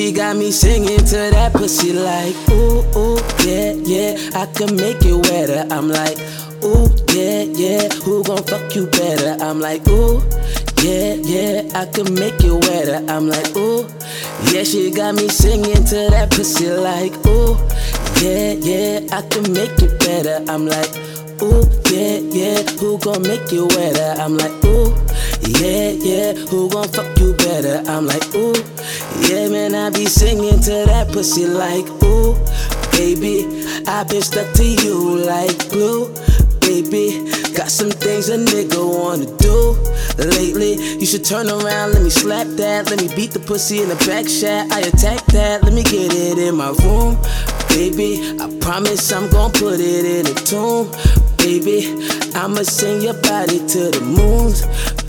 got me singing to that pussy like, ooh, ooh, yeah, yeah, I can make it wetter. I'm like, ooh, yeah, yeah, who gon' fuck you better? I'm like, ooh, yeah, yeah, I can make it wetter. I'm like, ooh, yeah, she got me singing to that pussy like, ooh, yeah, yeah, I can make it better. I'm like, ooh, yeah, yeah, who gon' make it wetter? I'm like, ooh, yeah, yeah, who gon' fuck you better? I'm like, ooh, yeah, man, I be singing to that pussy like, ooh, baby, I been stuck to you like glue, baby. Got some things a nigga wanna do lately. You should turn around, let me slap that, let me beat the pussy in the back shot. I attack that, let me get it in my room, baby. I promise I'm gon' put it in a tune, baby. I'ma send your body to the moon.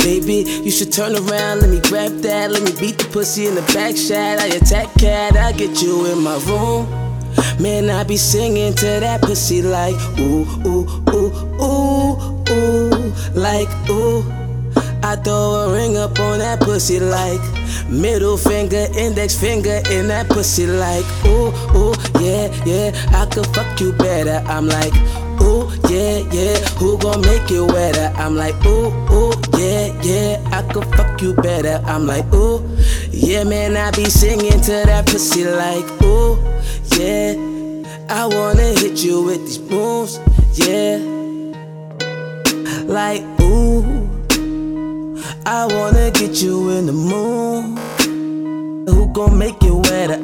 baby. You should turn around, let me grab that, let me beat the pussy in the back shot. I attack cat, I get you in my room. Man, I be singing to that pussy like ooh, ooh, ooh, ooh, ooh, like ooh. I throw a ring up on that pussy like middle finger, index finger in that pussy like ooh, ooh, yeah, yeah. I could fuck you better. I'm like ooh, yeah, yeah. Who gon' make it wetter? I'm like ooh, ooh, yeah, yeah. I could fuck you better. I'm like ooh, yeah, man. I be singing to that pussy like ooh, yeah. I wanna hit you with these moves, yeah. Like. I wanna get you in the mood. Who gon' make it wetter?